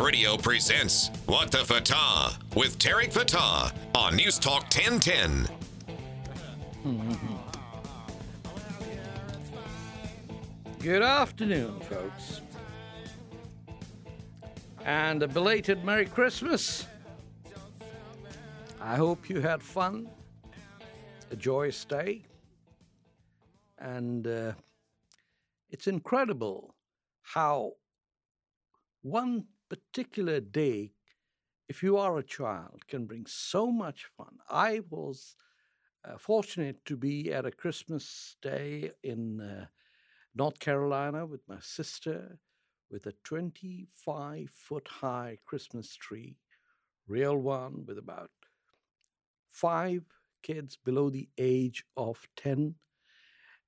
Radio presents What the Fatah with Tarek Fatah on News Talk 1010. Good afternoon, folks. And a belated Merry Christmas. I hope you had fun, a joyous day. And uh, it's incredible how one particular day, if you are a child, can bring so much fun. I was uh, fortunate to be at a Christmas day in uh, North Carolina with my sister with a 25 foot high Christmas tree, real one with about five kids below the age of 10.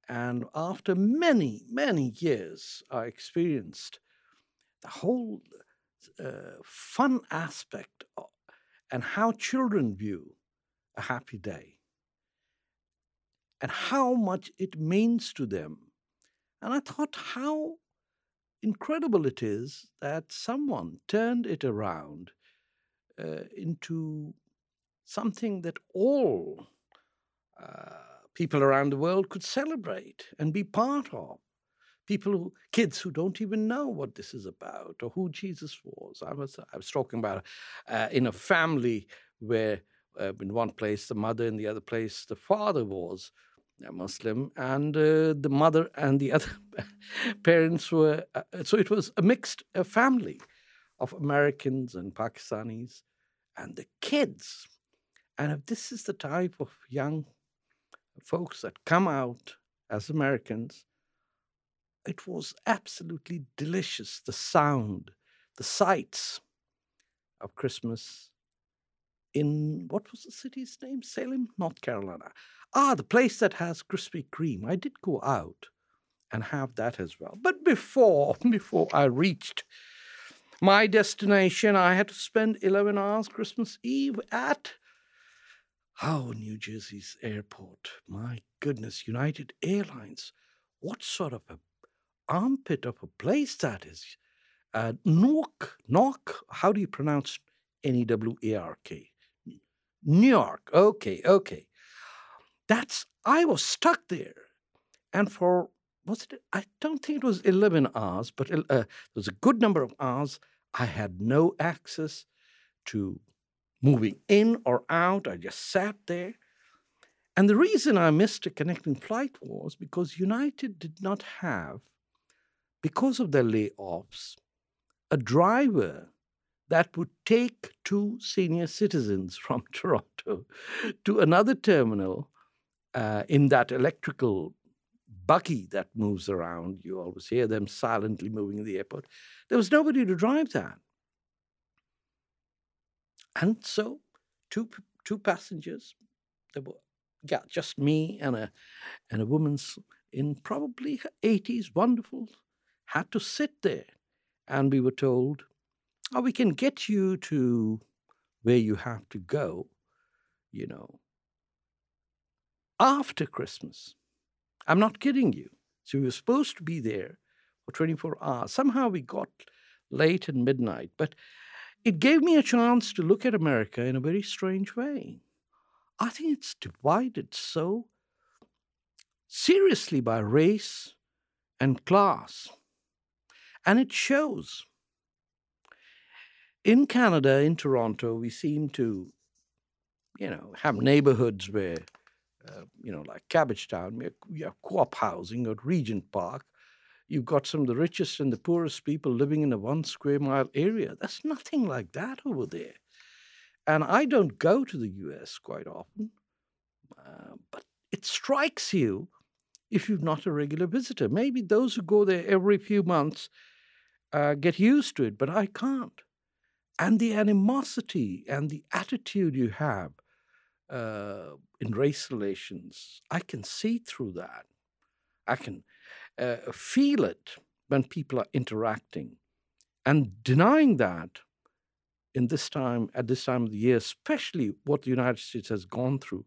And after many, many years, I experienced the whole uh, fun aspect of, and how children view a happy day and how much it means to them. And I thought how incredible it is that someone turned it around uh, into something that all uh, people around the world could celebrate and be part of people who kids who don't even know what this is about or who Jesus was. I was I was talking about uh, in a family where uh, in one place the mother, in the other place the father was a Muslim, and uh, the mother and the other parents were. Uh, so it was a mixed uh, family of Americans and Pakistanis, and the kids. And if this is the type of young folks that come out as Americans it was absolutely delicious. The sound, the sights of Christmas in what was the city's name? Salem, North Carolina. Ah, the place that has Krispy Kreme. I did go out and have that as well. But before, before I reached my destination, I had to spend 11 hours Christmas Eve at Oh, New Jersey's airport. My goodness, United Airlines. What sort of a armpit of a place that is. Uh, Newark, Newark, how do you pronounce N E W A R K? New York. Okay, okay. That's, I was stuck there. And for, was it, I don't think it was 11 hours, but uh, there was a good number of hours. I had no access to moving in or out. I just sat there. And the reason I missed a connecting flight was because United did not have because of the layoffs, a driver that would take two senior citizens from Toronto to another terminal uh, in that electrical buggy that moves around. You always hear them silently moving in the airport. There was nobody to drive that. And so, two, two passengers, there were, yeah, just me and a, and a woman's in probably her 80s, wonderful had to sit there. And we were told, oh, we can get you to where you have to go, you know, after Christmas. I'm not kidding you. So we were supposed to be there for 24 hours. Somehow we got late at midnight, but it gave me a chance to look at America in a very strange way. I think it's divided so seriously by race and class. And it shows. In Canada, in Toronto, we seem to, you know, have neighborhoods where, uh, you know, like Cabbagetown, we have co-op housing at Regent Park. You've got some of the richest and the poorest people living in a one square mile area. That's nothing like that over there. And I don't go to the US quite often, uh, but it strikes you if you're not a regular visitor. Maybe those who go there every few months uh, get used to it, but I can't. And the animosity and the attitude you have uh, in race relations, I can see through that. I can uh, feel it when people are interacting. And denying that in this time, at this time of the year, especially what the United States has gone through,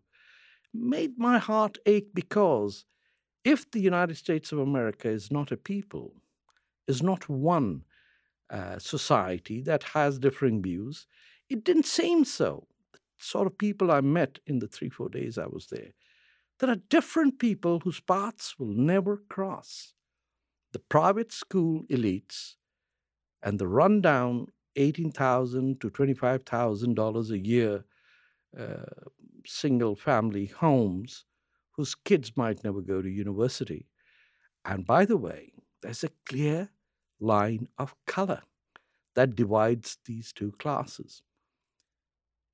made my heart ache because if the United States of America is not a people, is not one uh, society that has differing views. It didn't seem so. The sort of people I met in the three, four days I was there. There are different people whose paths will never cross. The private school elites and the rundown 18,000 to $25,000 a year uh, single family homes whose kids might never go to university. And by the way, there's a clear line of color that divides these two classes.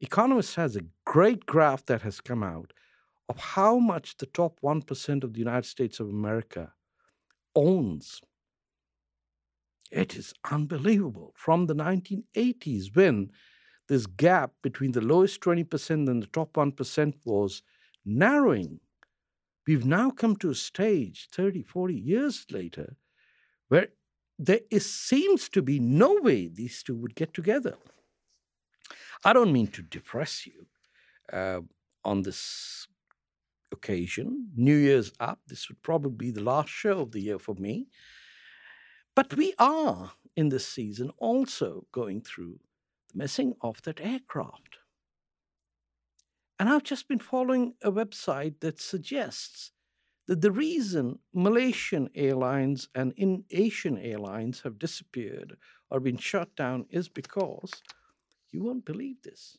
Economist has a great graph that has come out of how much the top 1% of the United States of America owns. It is unbelievable. From the 1980s, when this gap between the lowest 20% and the top 1% was narrowing, we've now come to a stage 30, 40 years later where there is, seems to be no way these two would get together. I don't mean to depress you uh, on this occasion. New Year's up. This would probably be the last show of the year for me. But we are in this season also going through the missing of that aircraft. And I've just been following a website that suggests that the reason Malaysian airlines and in Asian airlines have disappeared or been shut down is because you won't believe this.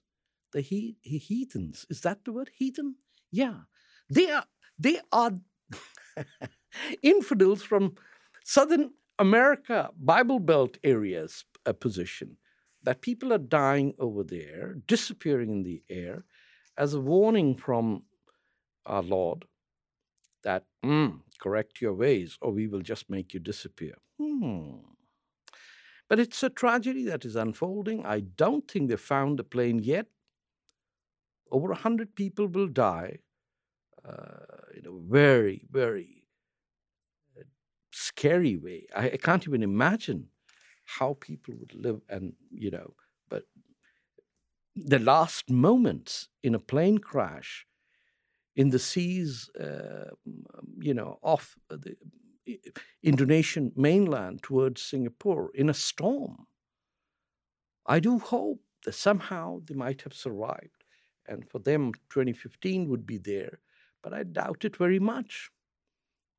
The he, he heathens, is that the word heathen? Yeah. They are they are infidels from southern America, Bible Belt areas a position that people are dying over there, disappearing in the air, as a warning from our Lord that, mm, correct your ways or we will just make you disappear. Hmm. But it's a tragedy that is unfolding. I don't think they found the plane yet. Over 100 people will die uh, in a very, very uh, scary way. I, I can't even imagine how people would live and you know but the last moments in a plane crash in the seas uh, you know off the indonesian mainland towards singapore in a storm i do hope that somehow they might have survived and for them 2015 would be there but i doubt it very much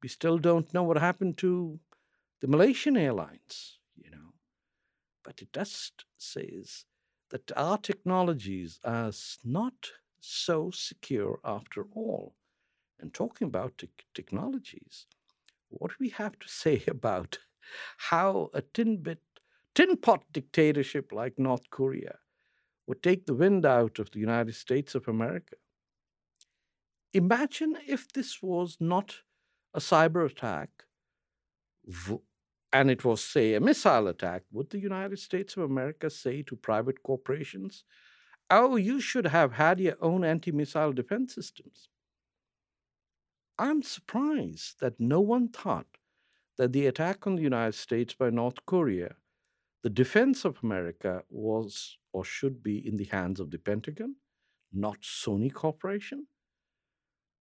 we still don't know what happened to the malaysian airlines you know. but it just says that our technologies are not so secure after all. And talking about te- technologies, what do we have to say about how a tin bit, tin pot dictatorship like North Korea would take the wind out of the United States of America? Imagine if this was not a cyber attack and it was, say, a missile attack, would the United States of America say to private corporations, oh, you should have had your own anti missile defense systems? I'm surprised that no one thought that the attack on the United States by North Korea, the defense of America, was or should be in the hands of the Pentagon, not Sony Corporation.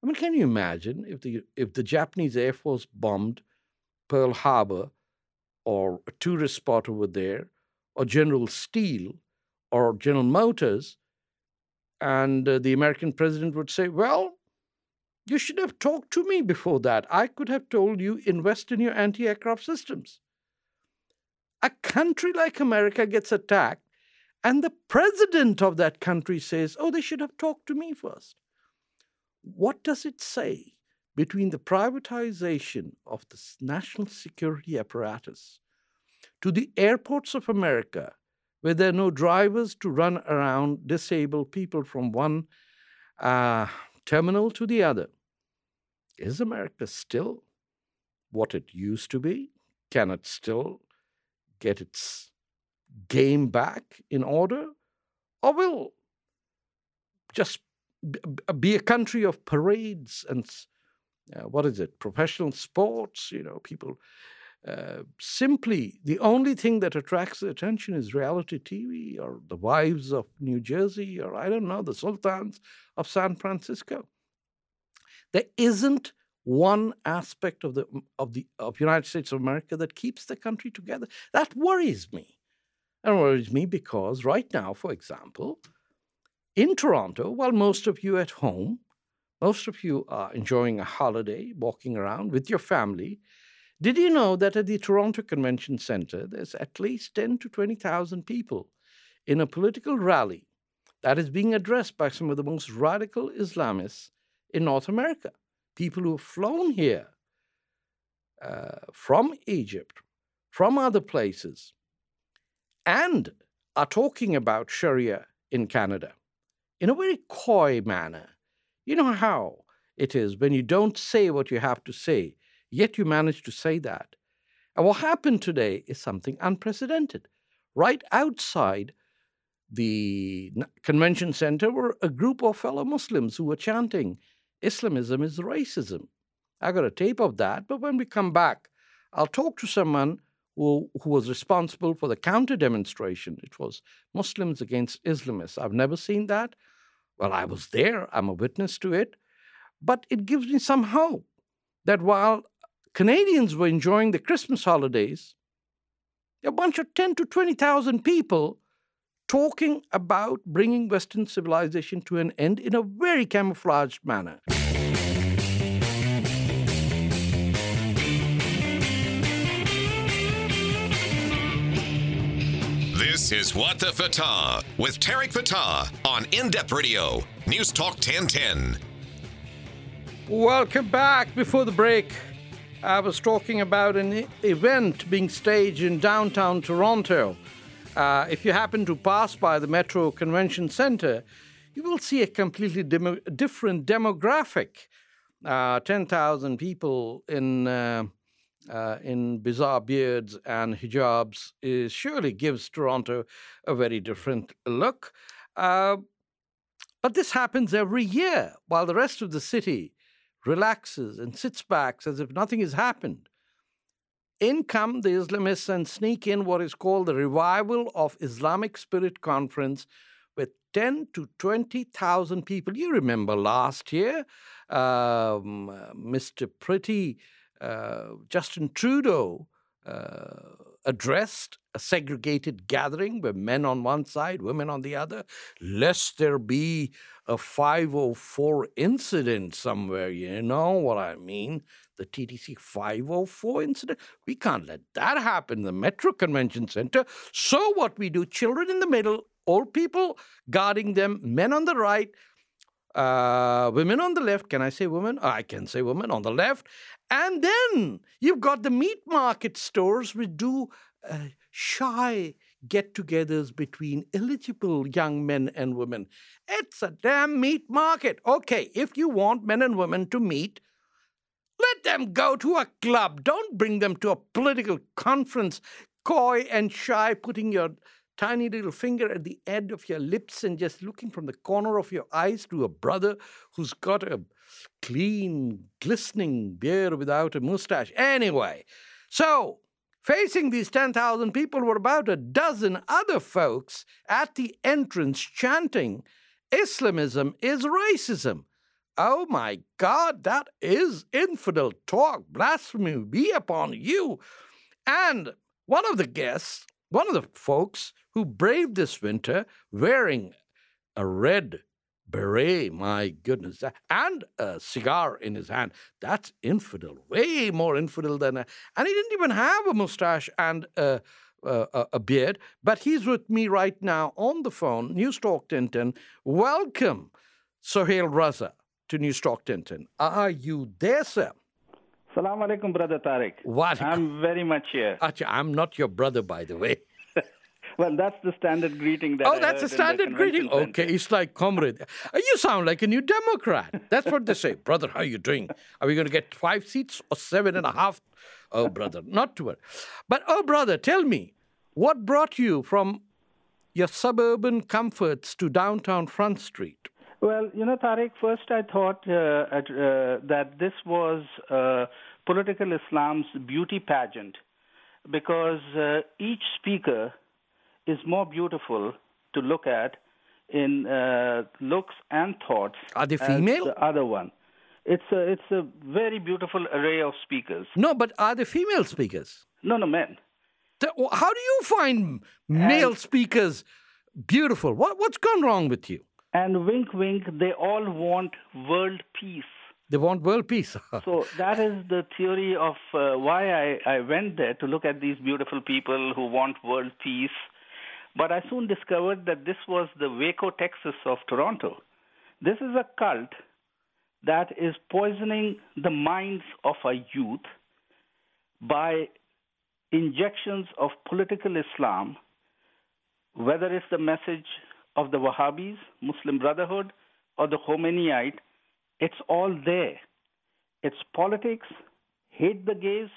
I mean, can you imagine if the if the Japanese Air Force bombed Pearl Harbor or a tourist spot over there, or General Steel, or General Motors, and uh, the American president would say, Well, you should have talked to me before that. I could have told you invest in your anti aircraft systems. A country like America gets attacked, and the president of that country says, Oh, they should have talked to me first. What does it say between the privatization of the national security apparatus to the airports of America, where there are no drivers to run around, disable people from one uh, terminal to the other. Is America still what it used to be? Can it still get its game back in order? Or will just be a country of parades and uh, what is it, professional sports, you know, people. Uh, simply, the only thing that attracts attention is reality TV or the wives of New Jersey or I don't know, the sultans of San Francisco. There isn't one aspect of the of the of United States of America that keeps the country together. That worries me. And worries me because right now, for example, in Toronto, while most of you at home, most of you are enjoying a holiday, walking around with your family, did you know that at the Toronto Convention Centre, there's at least 10 to 20,000 people in a political rally that is being addressed by some of the most radical Islamists in North America? People who have flown here uh, from Egypt, from other places, and are talking about Sharia in Canada in a very coy manner. You know how it is when you don't say what you have to say Yet you managed to say that. And what happened today is something unprecedented. Right outside the convention center were a group of fellow Muslims who were chanting, Islamism is racism. I got a tape of that, but when we come back, I'll talk to someone who, who was responsible for the counter demonstration. It was Muslims against Islamists. I've never seen that. Well, I was there, I'm a witness to it. But it gives me some hope that while Canadians were enjoying the Christmas holidays, a bunch of 10 to 20,000 people talking about bringing Western civilization to an end in a very camouflaged manner. This is What the Fatah with Tarek Fatah on In Depth Radio, News Talk 1010. Welcome back. Before the break, I was talking about an event being staged in downtown Toronto. Uh, if you happen to pass by the Metro Convention Center, you will see a completely different demographic. Uh, 10,000 people in, uh, uh, in bizarre beards and hijabs is, surely gives Toronto a very different look. Uh, but this happens every year, while the rest of the city relaxes and sits back as if nothing has happened. In come the Islamists and sneak in what is called the Revival of Islamic Spirit Conference with 10 to 20,000 people. You remember last year, um, Mr. Pretty, uh, Justin Trudeau, uh, addressed a segregated gathering with men on one side, women on the other, lest there be a 504 incident somewhere. You know what I mean? The TTC 504 incident. We can't let that happen the Metro Convention Center. So, what we do, children in the middle, old people guarding them, men on the right, uh, women on the left. Can I say women? I can say women on the left. And then you've got the meat market stores which do uh, shy get togethers between eligible young men and women. It's a damn meat market. Okay, if you want men and women to meet, let them go to a club. Don't bring them to a political conference, coy and shy, putting your tiny little finger at the edge of your lips and just looking from the corner of your eyes to a brother who's got a clean, glistening beard without a mustache. Anyway, so facing these 10,000 people were about a dozen other folks at the entrance chanting, Islamism is racism. Oh my God, that is infidel talk. Blasphemy be upon you. And one of the guests, one of the folks who braved this winter wearing a red beret, my goodness, and a cigar in his hand. That's infidel, way more infidel than a. And he didn't even have a mustache and a, a, a beard, but he's with me right now on the phone, Newstalk 1010. Welcome, Sohail Raza, to Newstalk 1010. Are you there, sir? Salam alaikum, brother Tariq. What? I'm very much here. Achha, I'm not your brother, by the way. Well, that's the standard greeting. That oh, that's a heard in the standard greeting. Okay, it's like comrade. Uh, You sound like a new Democrat. That's what they say, brother. How are you doing? Are we going to get five seats or seven and a half? Oh, brother, not to worry. But oh, brother, tell me, what brought you from your suburban comforts to downtown Front Street? Well, you know, Tariq, first I thought uh, at, uh, that this was uh, political Islam's beauty pageant because uh, each speaker is more beautiful to look at in uh, looks and thoughts. Are they female? The other one. It's a, it's a very beautiful array of speakers. No, but are they female speakers? No, no, men. How do you find male and, speakers beautiful? What, what's gone wrong with you? And wink, wink, they all want world peace. They want world peace. so that is the theory of uh, why I, I went there to look at these beautiful people who want world peace. But I soon discovered that this was the Waco, Texas of Toronto. This is a cult that is poisoning the minds of our youth by injections of political Islam, whether it's the message of the Wahhabis, Muslim Brotherhood, or the Khomeiniite, it's all there. It's politics, hate the gays,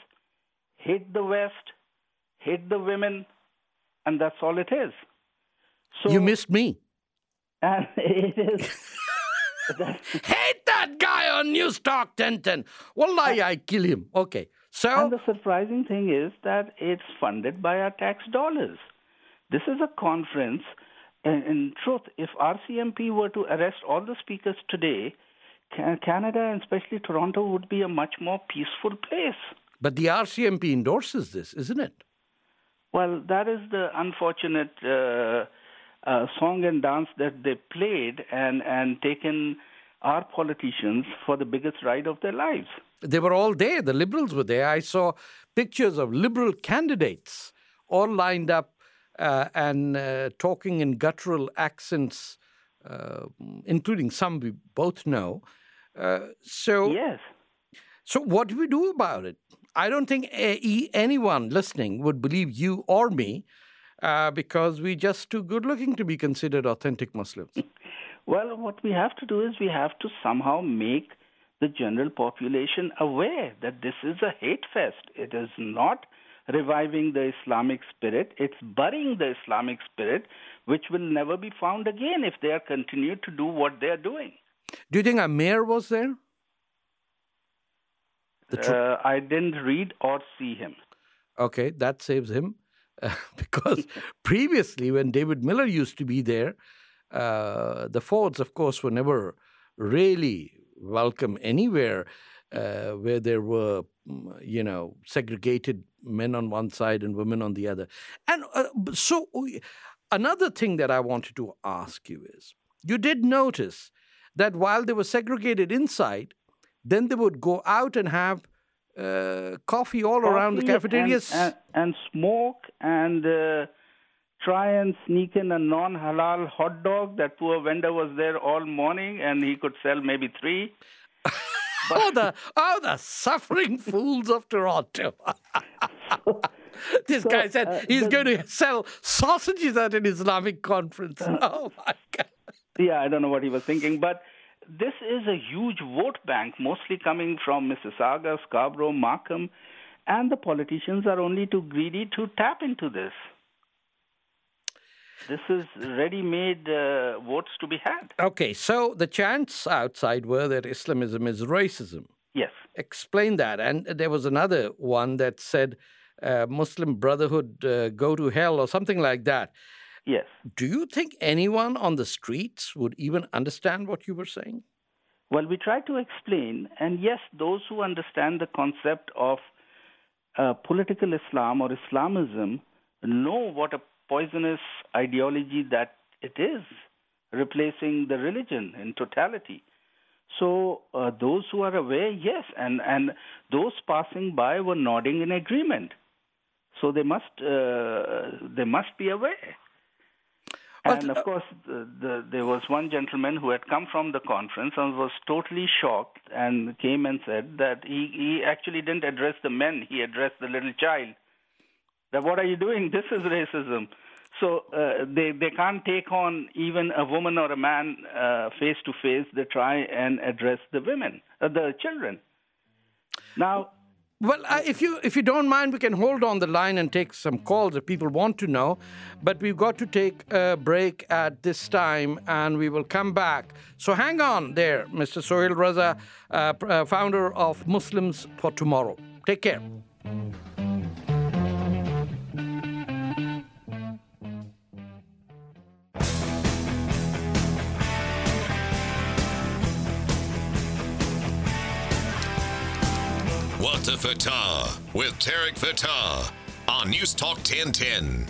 hate the West, hate the women, and that's all it is. So, you missed me. And it is. hate that guy on News Talk 1010. Wallahi, I kill him. Okay. So And the surprising thing is that it's funded by our tax dollars. This is a conference in, in truth, if RCMP were to arrest all the speakers today, Canada and especially Toronto would be a much more peaceful place. But the RCMP endorses this, isn't it? Well, that is the unfortunate uh, uh, song and dance that they played and, and taken our politicians for the biggest ride of their lives. They were all there. The liberals were there. I saw pictures of liberal candidates all lined up and uh, talking in guttural accents, uh, including some we both know. Uh, so yes. So what do we do about it? I don't think anyone listening would believe you or me uh, because we're just too good looking to be considered authentic Muslims. Well, what we have to do is we have to somehow make the general population aware that this is a hate fest. It is not reviving the Islamic spirit, it's burying the Islamic spirit, which will never be found again if they are continued to do what they are doing. Do you think a mayor was there? The tr- uh, I didn't read or see him. Okay, that saves him. Uh, because previously, when David Miller used to be there, uh, the Fords, of course, were never really welcome anywhere uh, where there were, mm, you know, segregated men on one side and women on the other. And uh, so, another thing that I wanted to ask you is you did notice that while they were segregated inside, then they would go out and have uh, coffee all coffee around the cafeterias and, and, and smoke and uh, try and sneak in a non halal hot dog. That poor vendor was there all morning and he could sell maybe three. Oh, the, oh, the suffering fools of Toronto. this so, guy said uh, he's the... going to sell sausages at an Islamic conference. oh, my God. Yeah, I don't know what he was thinking, but this is a huge vote bank, mostly coming from Mississauga, Scarborough, Markham, and the politicians are only too greedy to tap into this. This is ready-made uh, votes to be had. Okay, so the chants outside were that Islamism is racism. Yes. Explain that. And there was another one that said uh, Muslim Brotherhood uh, go to hell or something like that. Yes. Do you think anyone on the streets would even understand what you were saying? Well, we try to explain, and yes, those who understand the concept of uh, political Islam or Islamism know what a poisonous ideology that it is, replacing the religion in totality. So uh, those who are aware, yes, and and those passing by were nodding in agreement. So they must uh, they must be aware. And of course, the, the, there was one gentleman who had come from the conference and was totally shocked and came and said that he, he actually didn't address the men, he addressed the little child. That what are you doing? This is racism. So uh, they they can't take on even a woman or a man face to face. They try and address the women, uh, the children. Now, well, uh, if you if you don't mind, we can hold on the line and take some calls if people want to know. But we've got to take a break at this time, and we will come back. So hang on there, Mr. Sohail Raza, uh, uh, founder of Muslims for Tomorrow. Take care. What the Fatah with Tarek Fatah on News Talk 1010.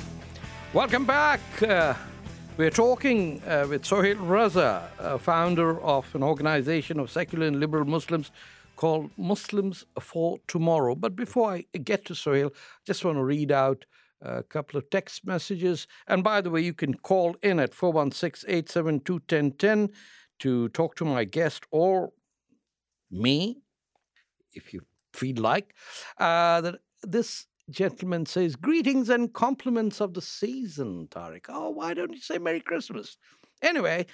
Welcome back. Uh, we're talking uh, with Sohail Raza, uh, founder of an organization of secular and liberal Muslims called Muslims for Tomorrow. But before I get to Sohail, I just want to read out a couple of text messages. And by the way, you can call in at 416 872 1010 to talk to my guest or me, if you feel like. Uh, that this gentleman says, Greetings and compliments of the season, Tariq. Oh, why don't you say Merry Christmas? Anyway,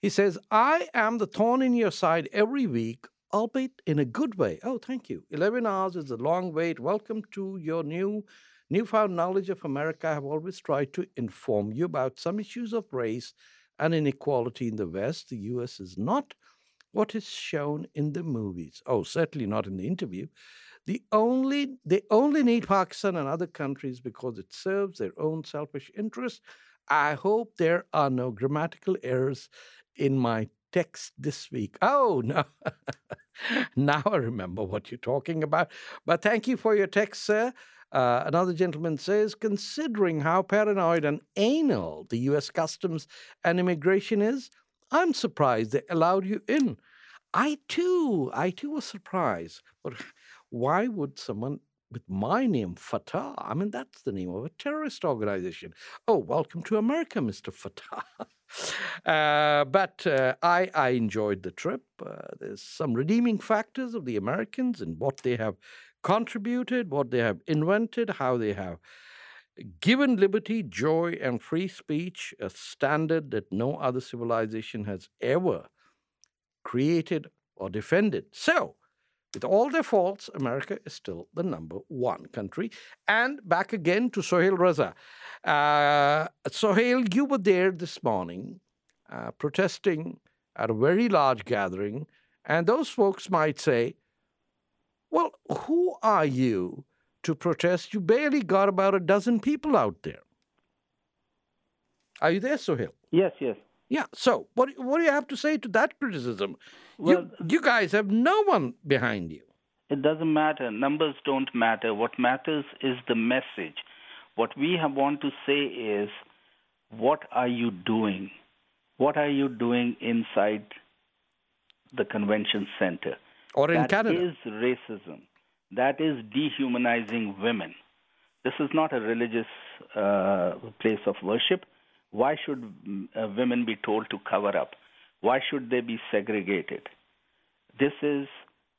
he says, I am the thorn in your side every week, albeit in a good way. Oh, thank you. 11 hours is a long wait. Welcome to your new newfound knowledge of America. I have always tried to inform you about some issues of race and inequality in the West. The U.S. is not what is shown in the movies. Oh, certainly not in the interview. The only they only need Pakistan and other countries because it serves their own selfish interests. I hope there are no grammatical errors in my text this week. Oh no. now I remember what you're talking about. But thank you for your text, sir. Uh, another gentleman says, considering how paranoid and anal the U.S. Customs and Immigration is, I'm surprised they allowed you in. I too, I too was surprised. But why would someone with my name, Fatah? I mean, that's the name of a terrorist organization. Oh, welcome to America, Mr. Fatah. uh, but uh, I, I enjoyed the trip. Uh, there's some redeeming factors of the Americans and what they have contributed, what they have invented, how they have given liberty, joy, and free speech a standard that no other civilization has ever created or defended. So, with all their faults, America is still the number one country. And back again to Sohail Raza. Uh, Sohail, you were there this morning uh, protesting at a very large gathering, and those folks might say, well, who are you to protest? You barely got about a dozen people out there. Are you there, Sohail? Yes, yes. Yeah. So, what what do you have to say to that criticism? Well, you, you guys have no one behind you. It doesn't matter. Numbers don't matter. What matters is the message. What we have want to say is, what are you doing? What are you doing inside the convention center? Or in that Canada. is racism. That is dehumanizing women. This is not a religious uh, place of worship. Why should uh, women be told to cover up? Why should they be segregated? This is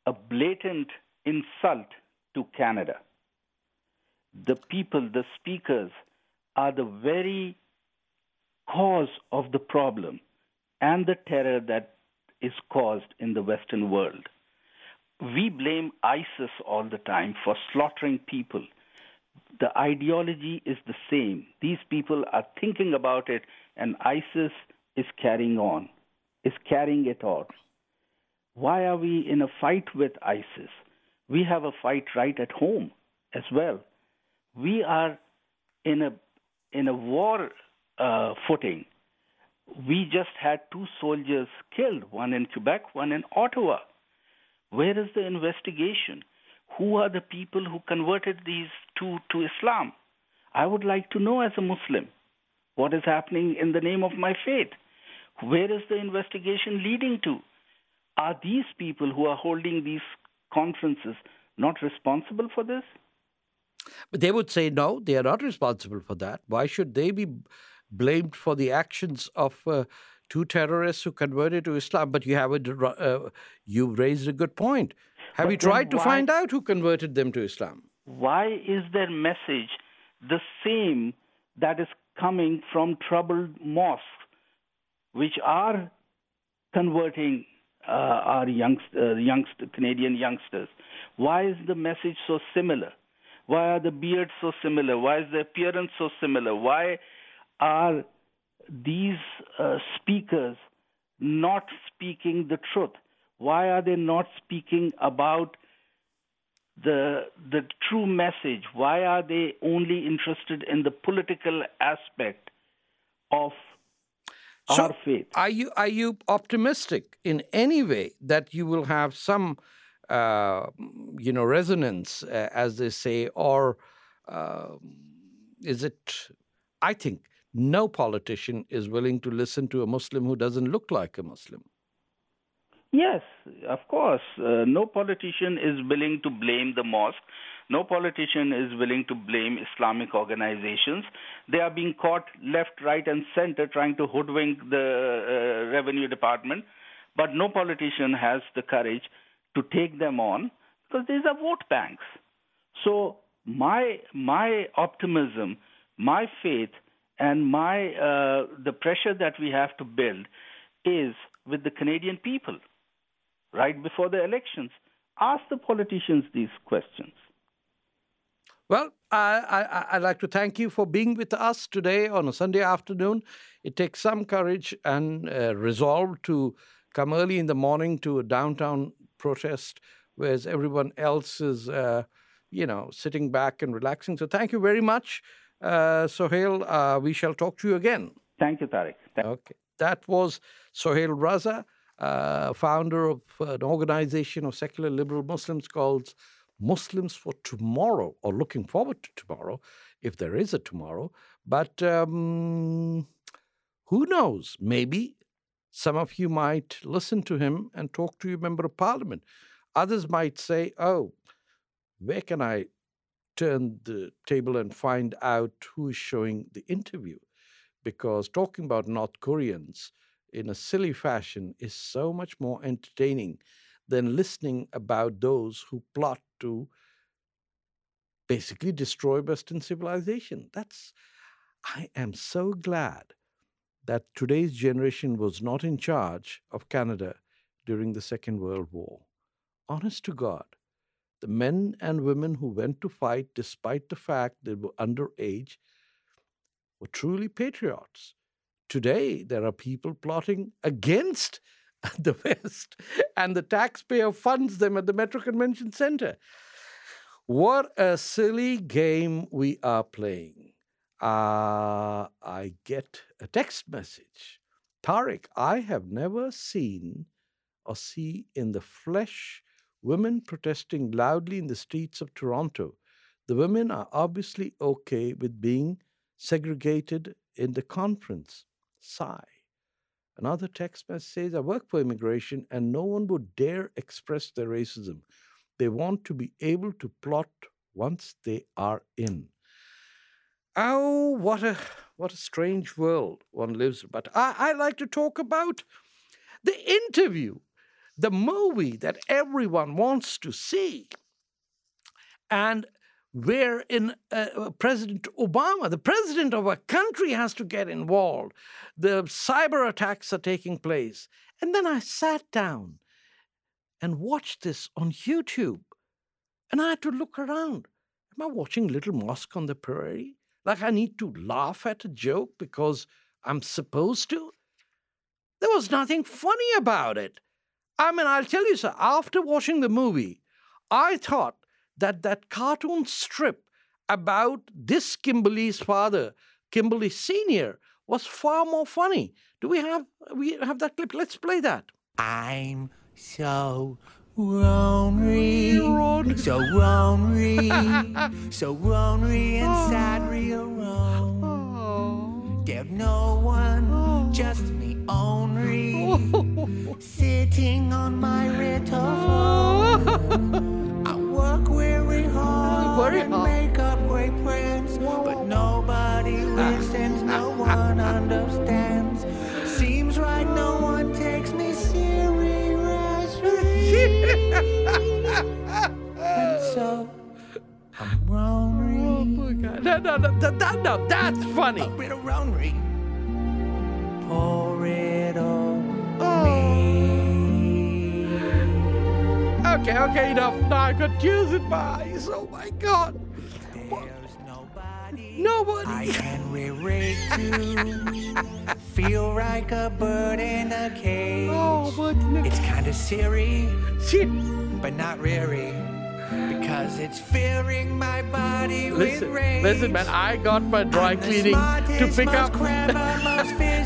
a blatant insult to Canada. The people, the speakers, are the very cause of the problem and the terror that is caused in the Western world we blame ISIS all the time for slaughtering people. The ideology is the same. These people are thinking about it, and ISIS is carrying on, is carrying it on. Why are we in a fight with ISIS? We have a fight right at home as well. We are in a in a war uh, footing. We just had two soldiers killed, one in Quebec, one in Ottawa. Where is the investigation? Who are the people who converted these two to Islam? I would like to know as a Muslim what is happening in the name of my faith. Where is the investigation leading to? Are these people who are holding these conferences not responsible for this? But they would say no, they are not responsible for that. Why should they be blamed for the actions of uh, two terrorists who converted to Islam. But you have a, uh, you raised a good point. Have but you tried to find out who converted them to Islam? Why is their message the same that is coming from troubled mosques, which are converting uh, our youngst, uh, youngst, Canadian youngsters? Why is the message so similar? Why are the beards so similar? Why is the appearance so similar? Why are these uh, speakers not speaking the truth? Why are they not speaking about the the true message? Why are they only interested in the political aspect of so our faith? Are you are you optimistic in any way that you will have some uh, you know resonance, uh, as they say, or Um, is it? I think no politician is willing to listen to a Muslim who doesn't look like a Muslim. Yes, of course. Uh, no politician is willing to blame the mosque. No politician is willing to blame Islamic organizations. They are being caught left, right, and center trying to hoodwink the uh, revenue department. But no politician has the courage to take them on because these are vote banks. So my my optimism, my faith, and my uh, the pressure that we have to build is with the Canadian people right before the elections. Ask the politicians these questions. Well, I, I, would like to thank you for being with us today on a Sunday afternoon. It takes some courage and uh, resolve to come early in the morning to a downtown protest, whereas everyone else is, uh, you know, sitting back and relaxing. So thank you very much, uh, Sohail. Uh, we shall talk to you again. Thank you, Tariq. Thank okay. That was Sohail Raza uh, founder of an organization of secular liberal Muslims called Muslims for Tomorrow, or looking forward to tomorrow, if there is a tomorrow. But um, who knows? Maybe some of you might listen to him and talk to your member of parliament. Others might say, oh, where can I turn the table and find out who is showing the interview? Because talking about North Koreans in a silly fashion is so much more entertaining than listening about those who plot to basically destroy Western civilization. That's, I am so glad that today's generation was not in charge of Canada during the Second World War. Honest to God, the men and women who went to fight despite the fact they were underage were truly patriots. Today, there are people plotting against the West, and the taxpayer funds them at the Metro Convention Center. What a silly game we are playing. Uh, I get a text message. Tariq, I have never seen or see in the flesh women protesting loudly in the streets of Toronto. The women are obviously okay with being segregated in the conference. Sigh. Another text message says, I work for immigration and no one would dare express their racism. They want to be able to plot once they are in. Oh, what a what a strange world one lives in. But I, I like to talk about the interview, the movie that everyone wants to see. And where in uh, uh, President Obama, the president of a country, has to get involved. The cyber attacks are taking place. And then I sat down and watched this on YouTube. And I had to look around. Am I watching Little Mosque on the Prairie? Like I need to laugh at a joke because I'm supposed to? There was nothing funny about it. I mean, I'll tell you, sir, after watching the movie, I thought that that cartoon strip about this Kimberly's father, Kimberly Senior, was far more funny. Do we have we have that clip? Let's play that. I'm so lonely, so lonely, so lonely and sad, oh. real wrong. Oh. There's no one, oh. just me only, sitting on my throne. I work very hard very and hard. make up great plans, but nobody listens, no one understands. Seems like no one takes me seriously. and so I'm lonely. Oh my God! No, no, no, that, that, no, that's funny. A bit of lonely. Pour Okay, okay, enough. Now I got tears in my eyes. Oh my God! There's nobody. Nobody. I can relate to feel like a bird in a cage. Oh, but It's kind of shit. but not really, because it's filling my body Listen, with rage. listen, man. I got my dry cleaning to pick up.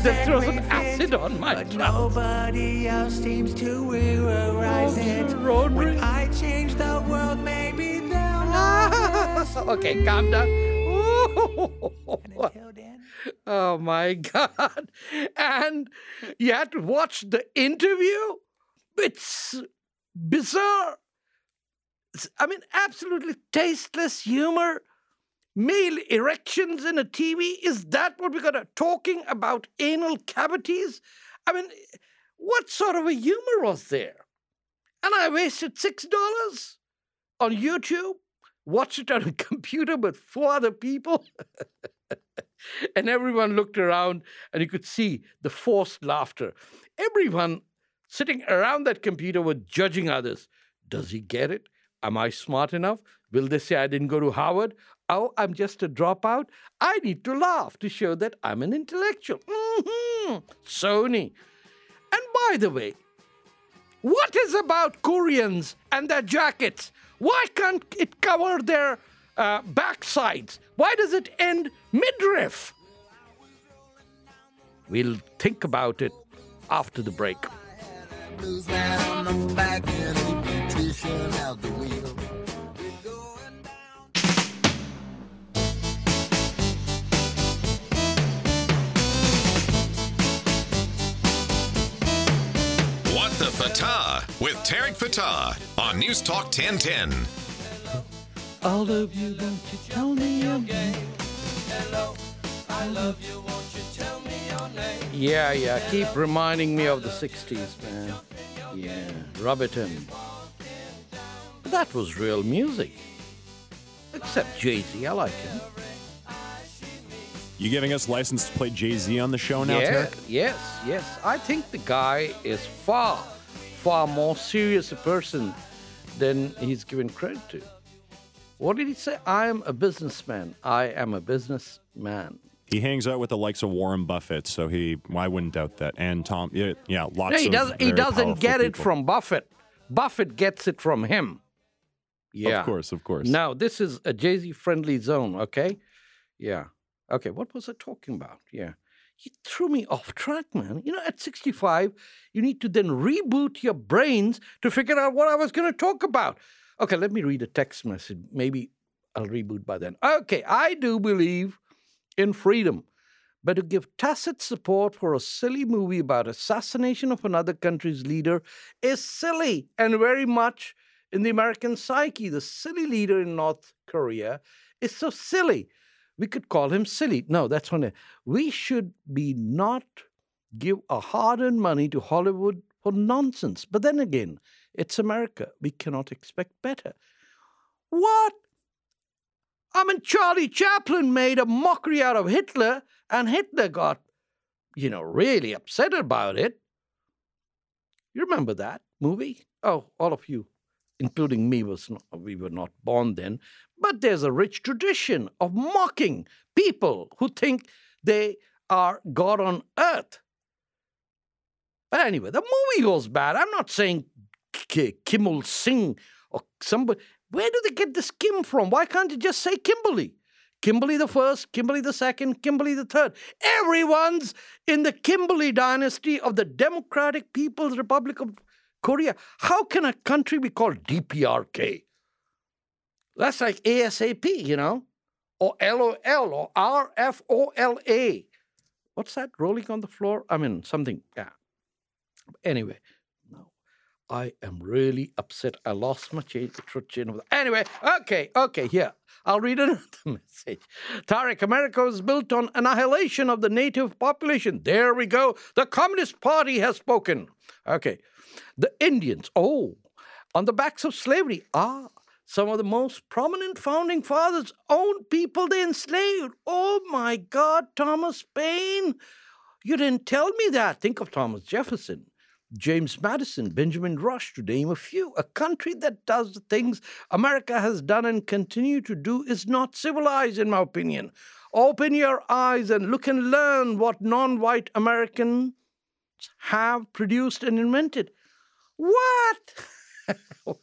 Just throw some acid on my But trousers. nobody else seems to realize it. When I change the world, maybe they'll okay, calm down. And until then, Oh my God. And you had to watch the interview? It's bizarre. I mean, absolutely tasteless humor. Male erections in a TV? Is that what we got? to Talking about anal cavities? I mean, what sort of a humor was there? And I wasted $6 on YouTube, watched it on a computer with four other people. and everyone looked around and you could see the forced laughter. Everyone sitting around that computer were judging others. Does he get it? Am I smart enough? Will they say I didn't go to Harvard? Oh, I'm just a dropout? I need to laugh to show that I'm an intellectual. hmm Sony. And by the way, what is about Koreans and their jackets? Why can't it cover their uh, backsides? Why does it end midriff? We'll think about it after the break. Blues man on the back and a beautician out the wheel. We're going down. What the Fatah with Tarek Fatah on News Talk 1010. All of you, won't you tell me your name? Yeah, yeah. Keep reminding me of the 60s, man. Yeah, rub it in. But that was real music. Except Jay Z, I like him. You giving us license to play Jay Z on the show now, yeah, Tarek? yes, yes. I think the guy is far, far more serious a person than he's given credit to. What did he say? I am a businessman. I am a businessman. He hangs out with the likes of Warren Buffett, so he I wouldn't doubt that. And Tom, yeah, yeah lots No, he of doesn't. He doesn't get it people. from Buffett. Buffett gets it from him. Yeah, Of course, of course. Now this is a Jay Z friendly zone. Okay. Yeah. Okay. What was I talking about? Yeah. You threw me off track, man. You know, at 65, you need to then reboot your brains to figure out what I was going to talk about. Okay, let me read a text message. Maybe I'll reboot by then. Okay, I do believe in freedom, but to give tacit support for a silly movie about assassination of another country's leader is silly and very much in the American psyche. The silly leader in North Korea is so silly. We could call him silly. No, that's one. We should be not give our hard-earned money to Hollywood for nonsense. But then again, it's America. We cannot expect better. What? I mean, Charlie Chaplin made a mockery out of Hitler, and Hitler got, you know, really upset about it. You remember that movie? Oh, all of you, including me, was not, we were not born then. But there's a rich tradition of mocking people who think they are God on earth. But anyway, the movie was bad. I'm not saying K- Kim Il Sung or somebody. Where do they get this Kim from? Why can't you just say Kimberly? Kimberly the first, Kimberly the second, Kimberly the third. Everyone's in the Kimberly dynasty of the Democratic People's Republic of Korea. How can a country be called DPRK? That's like ASAP, you know, or LOL or RFOLA. What's that rolling on the floor? I mean, something. Yeah. Anyway, no, I am really upset. I lost my chain, chain Anyway, okay, okay, here. I'll read another message. Tarek, America was built on annihilation of the native population. There we go. The Communist Party has spoken. Okay. The Indians, oh, on the backs of slavery. Ah, some of the most prominent founding fathers owned people they enslaved. Oh my God, Thomas Paine. You didn't tell me that. Think of Thomas Jefferson, James Madison, Benjamin Rush, to name a few. A country that does the things America has done and continue to do is not civilized, in my opinion. Open your eyes and look and learn what non white Have produced and invented. What?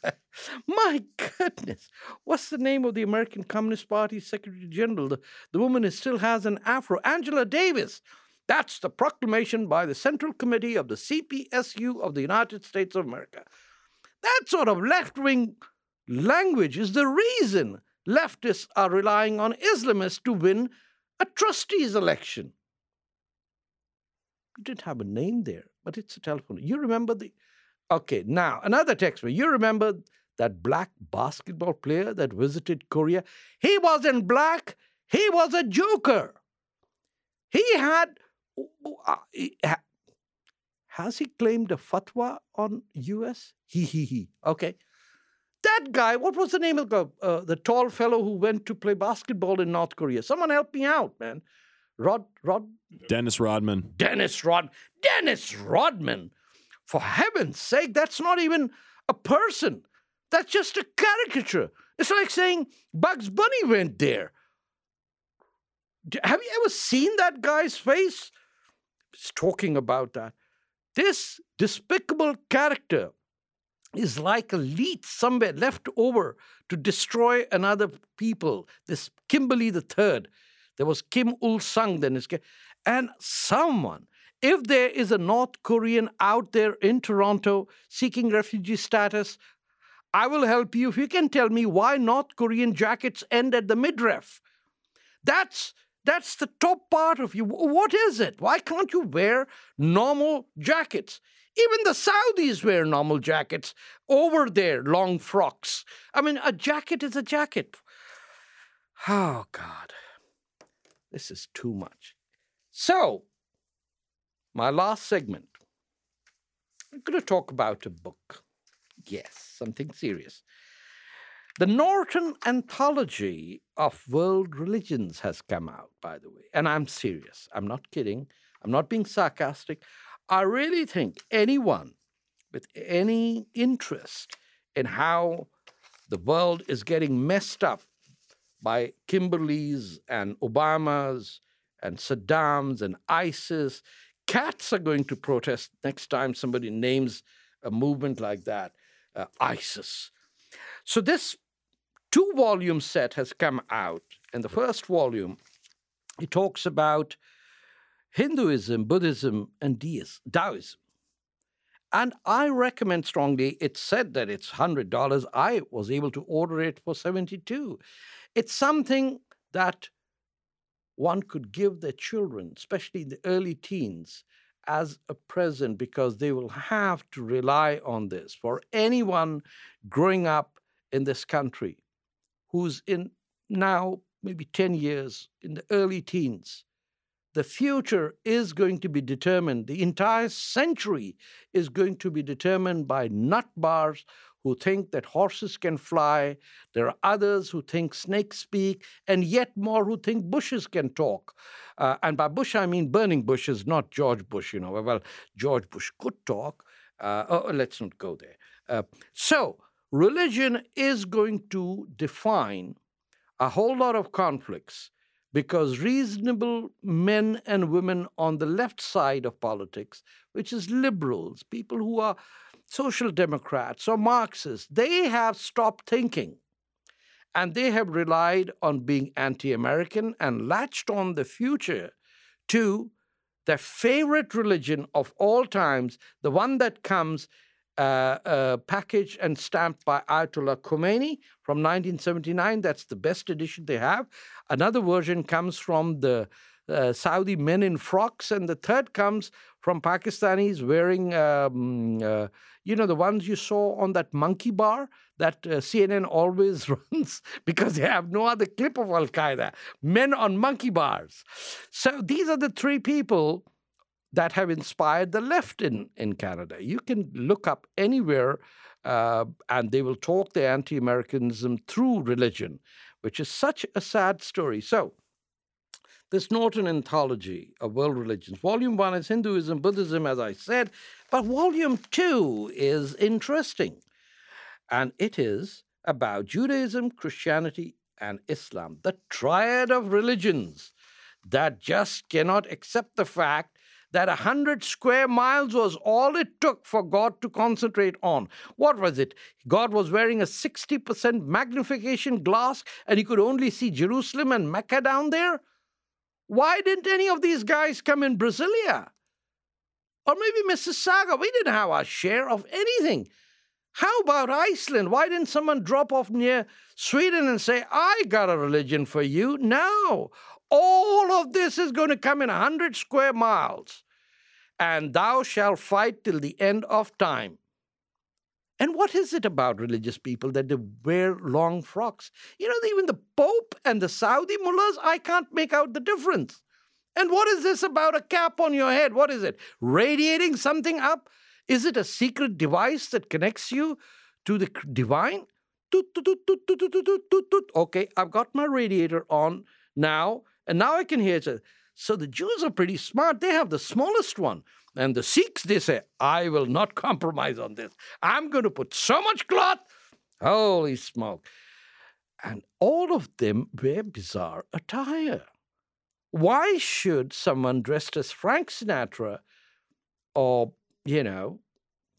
My goodness. What's the name of the American Communist Party Secretary General? The, the woman who still has an afro, Angela Davis. That's the proclamation by the Central Committee of the CPSU of the United States of America. That sort of left wing language is the reason leftists are relying on Islamists to win a trustees election. You didn't have a name there, but it's a telephone. You remember the. Okay, now another text. You remember that black basketball player that visited Korea? He wasn't black, he was a joker. He had. Has he claimed a fatwa on US? He, he, he. Okay. That guy, what was the name of the, uh, the tall fellow who went to play basketball in North Korea? Someone help me out, man. Rod, Rod, Dennis Rodman. Dennis Rod, Dennis Rodman. For heaven's sake, that's not even a person. That's just a caricature. It's like saying Bugs Bunny went there. Have you ever seen that guy's face? He's talking about that. This despicable character is like a leech somewhere left over to destroy another people. This Kimberly the Third. There was Kim Il Sung, then and someone. If there is a North Korean out there in Toronto seeking refugee status, I will help you if you can tell me why North Korean jackets end at the midriff. That's that's the top part of you. What is it? Why can't you wear normal jackets? Even the Saudis wear normal jackets over their long frocks. I mean, a jacket is a jacket. Oh, God. This is too much. So, my last segment. I'm going to talk about a book. Yes, something serious. The Norton Anthology of World Religions has come out, by the way. And I'm serious. I'm not kidding. I'm not being sarcastic. I really think anyone with any interest in how the world is getting messed up by Kimberleys and Obamas and Saddam's and ISIS, cats are going to protest next time somebody names a movement like that, uh, ISIS. So this two volume set has come out. And the first volume, it talks about Hinduism, Buddhism, and Deis- Taoism. And I recommend strongly, it's said that it's $100. I was able to order it for 72 It's something that one could give their children, especially in the early teens, as a present because they will have to rely on this. For anyone growing up in this country who's in now maybe 10 years in the early teens, the future is going to be determined, the entire century is going to be determined by nut bars who think that horses can fly. There are others who think snakes speak, and yet more who think bushes can talk. Uh, and by bush, I mean burning bushes, not George Bush, you know. Well, George Bush could talk. Uh, oh, let's not go there. Uh, so, religion is going to define a whole lot of conflicts because reasonable men and women on the left side of politics, which is liberals, people who are social democrats or Marxists, they have stopped thinking. And they have relied on being anti American and latched on the future to their favorite religion of all times, the one that comes uh, uh, packaged and stamped by Ayatollah Khomeini from 1979. That's the best edition they have. Another version comes from the uh, Saudi men in frocks, and the third comes from Pakistanis wearing, um, uh, you know, the ones you saw on that monkey bar that uh, CNN always runs because they have no other clip of Al Qaeda. Men on monkey bars. So these are the three people that have inspired the left in, in Canada. You can look up anywhere uh, and they will talk the anti Americanism through religion, which is such a sad story. So, this Norton anthology of world religions, volume one is Hinduism, Buddhism, as I said, but volume two is interesting. And it is about Judaism, Christianity, and Islam, the triad of religions that just cannot accept the fact that a hundred square miles was all it took for God to concentrate on. What was it? God was wearing a 60% magnification glass and he could only see Jerusalem and Mecca down there? Why didn't any of these guys come in Brasilia? Or maybe Mississauga? We didn't have our share of anything. How about Iceland? Why didn't someone drop off near Sweden and say, I got a religion for you? No. All of this is going to come in a 100 square miles. And thou shalt fight till the end of time. And what is it about religious people that they wear long frocks? You know, even the Pope and the Saudi mullahs, I can't make out the difference. And what is this about a cap on your head? What is it? Radiating something up? Is it a secret device that connects you to the divine? Okay, I've got my radiator on now, and now I can hear it. So the Jews are pretty smart. They have the smallest one. And the Sikhs, they say, I will not compromise on this. I'm going to put so much cloth. Holy smoke. And all of them wear bizarre attire. Why should someone dressed as Frank Sinatra or, you know,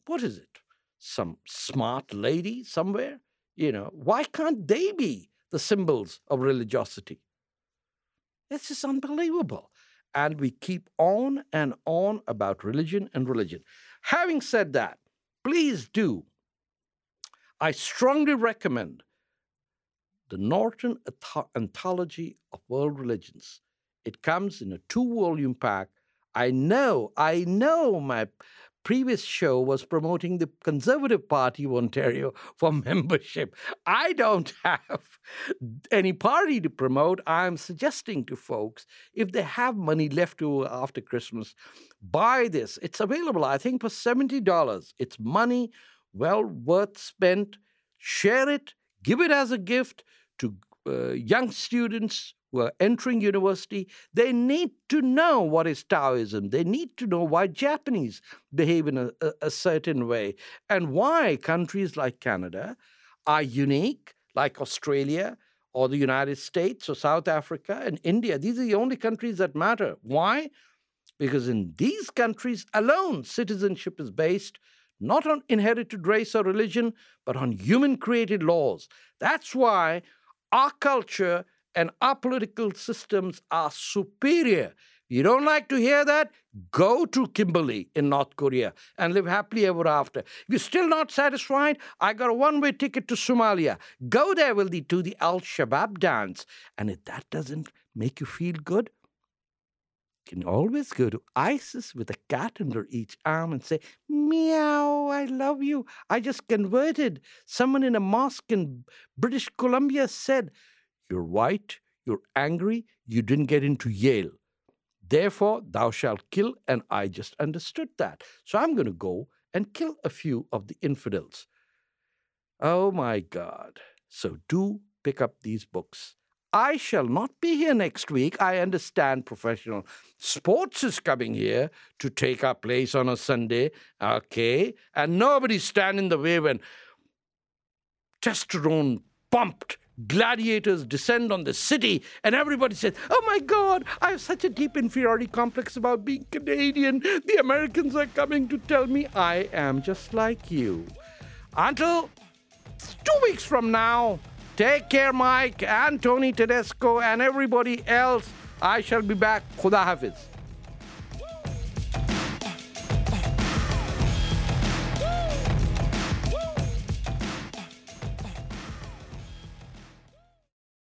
what is it? Some smart lady somewhere? You know, why can't they be the symbols of religiosity? This is unbelievable. And we keep on and on about religion and religion. Having said that, please do. I strongly recommend the Norton Anthology of World Religions. It comes in a two volume pack. I know, I know my previous show was promoting the Conservative Party of Ontario for membership. I don't have any party to promote. I'm suggesting to folks if they have money left over after Christmas, buy this. It's available, I think, for $70. It's money well worth spent. Share it, give it as a gift to uh, young students who are entering university, they need to know what is Taoism. They need to know why Japanese behave in a, a, a certain way and why countries like Canada are unique, like Australia or the United States or South Africa and India. These are the only countries that matter. Why? Because in these countries alone, citizenship is based not on inherited race or religion, but on human created laws. That's why our culture and our political systems are superior. You don't like to hear that? Go to Kimberley in North Korea and live happily ever after. If you're still not satisfied, I got a one way ticket to Somalia. Go there with the, to the Al Shabaab dance. And if that doesn't make you feel good, you can always go to ISIS with a cat under each arm and say, Meow, I love you. I just converted. Someone in a mosque in British Columbia said, you're white, you're angry, you didn't get into Yale. Therefore, thou shalt kill, and I just understood that. So I'm going to go and kill a few of the infidels. Oh my God. So do pick up these books. I shall not be here next week. I understand professional sports is coming here to take our place on a Sunday. Okay. And nobody stand in the way when testosterone pumped gladiators descend on the city, and everybody says, Oh my God, I have such a deep inferiority complex about being Canadian. The Americans are coming to tell me I am just like you. Until two weeks from now, take care, Mike and Tony Tedesco and everybody else. I shall be back. Khuda Hafiz.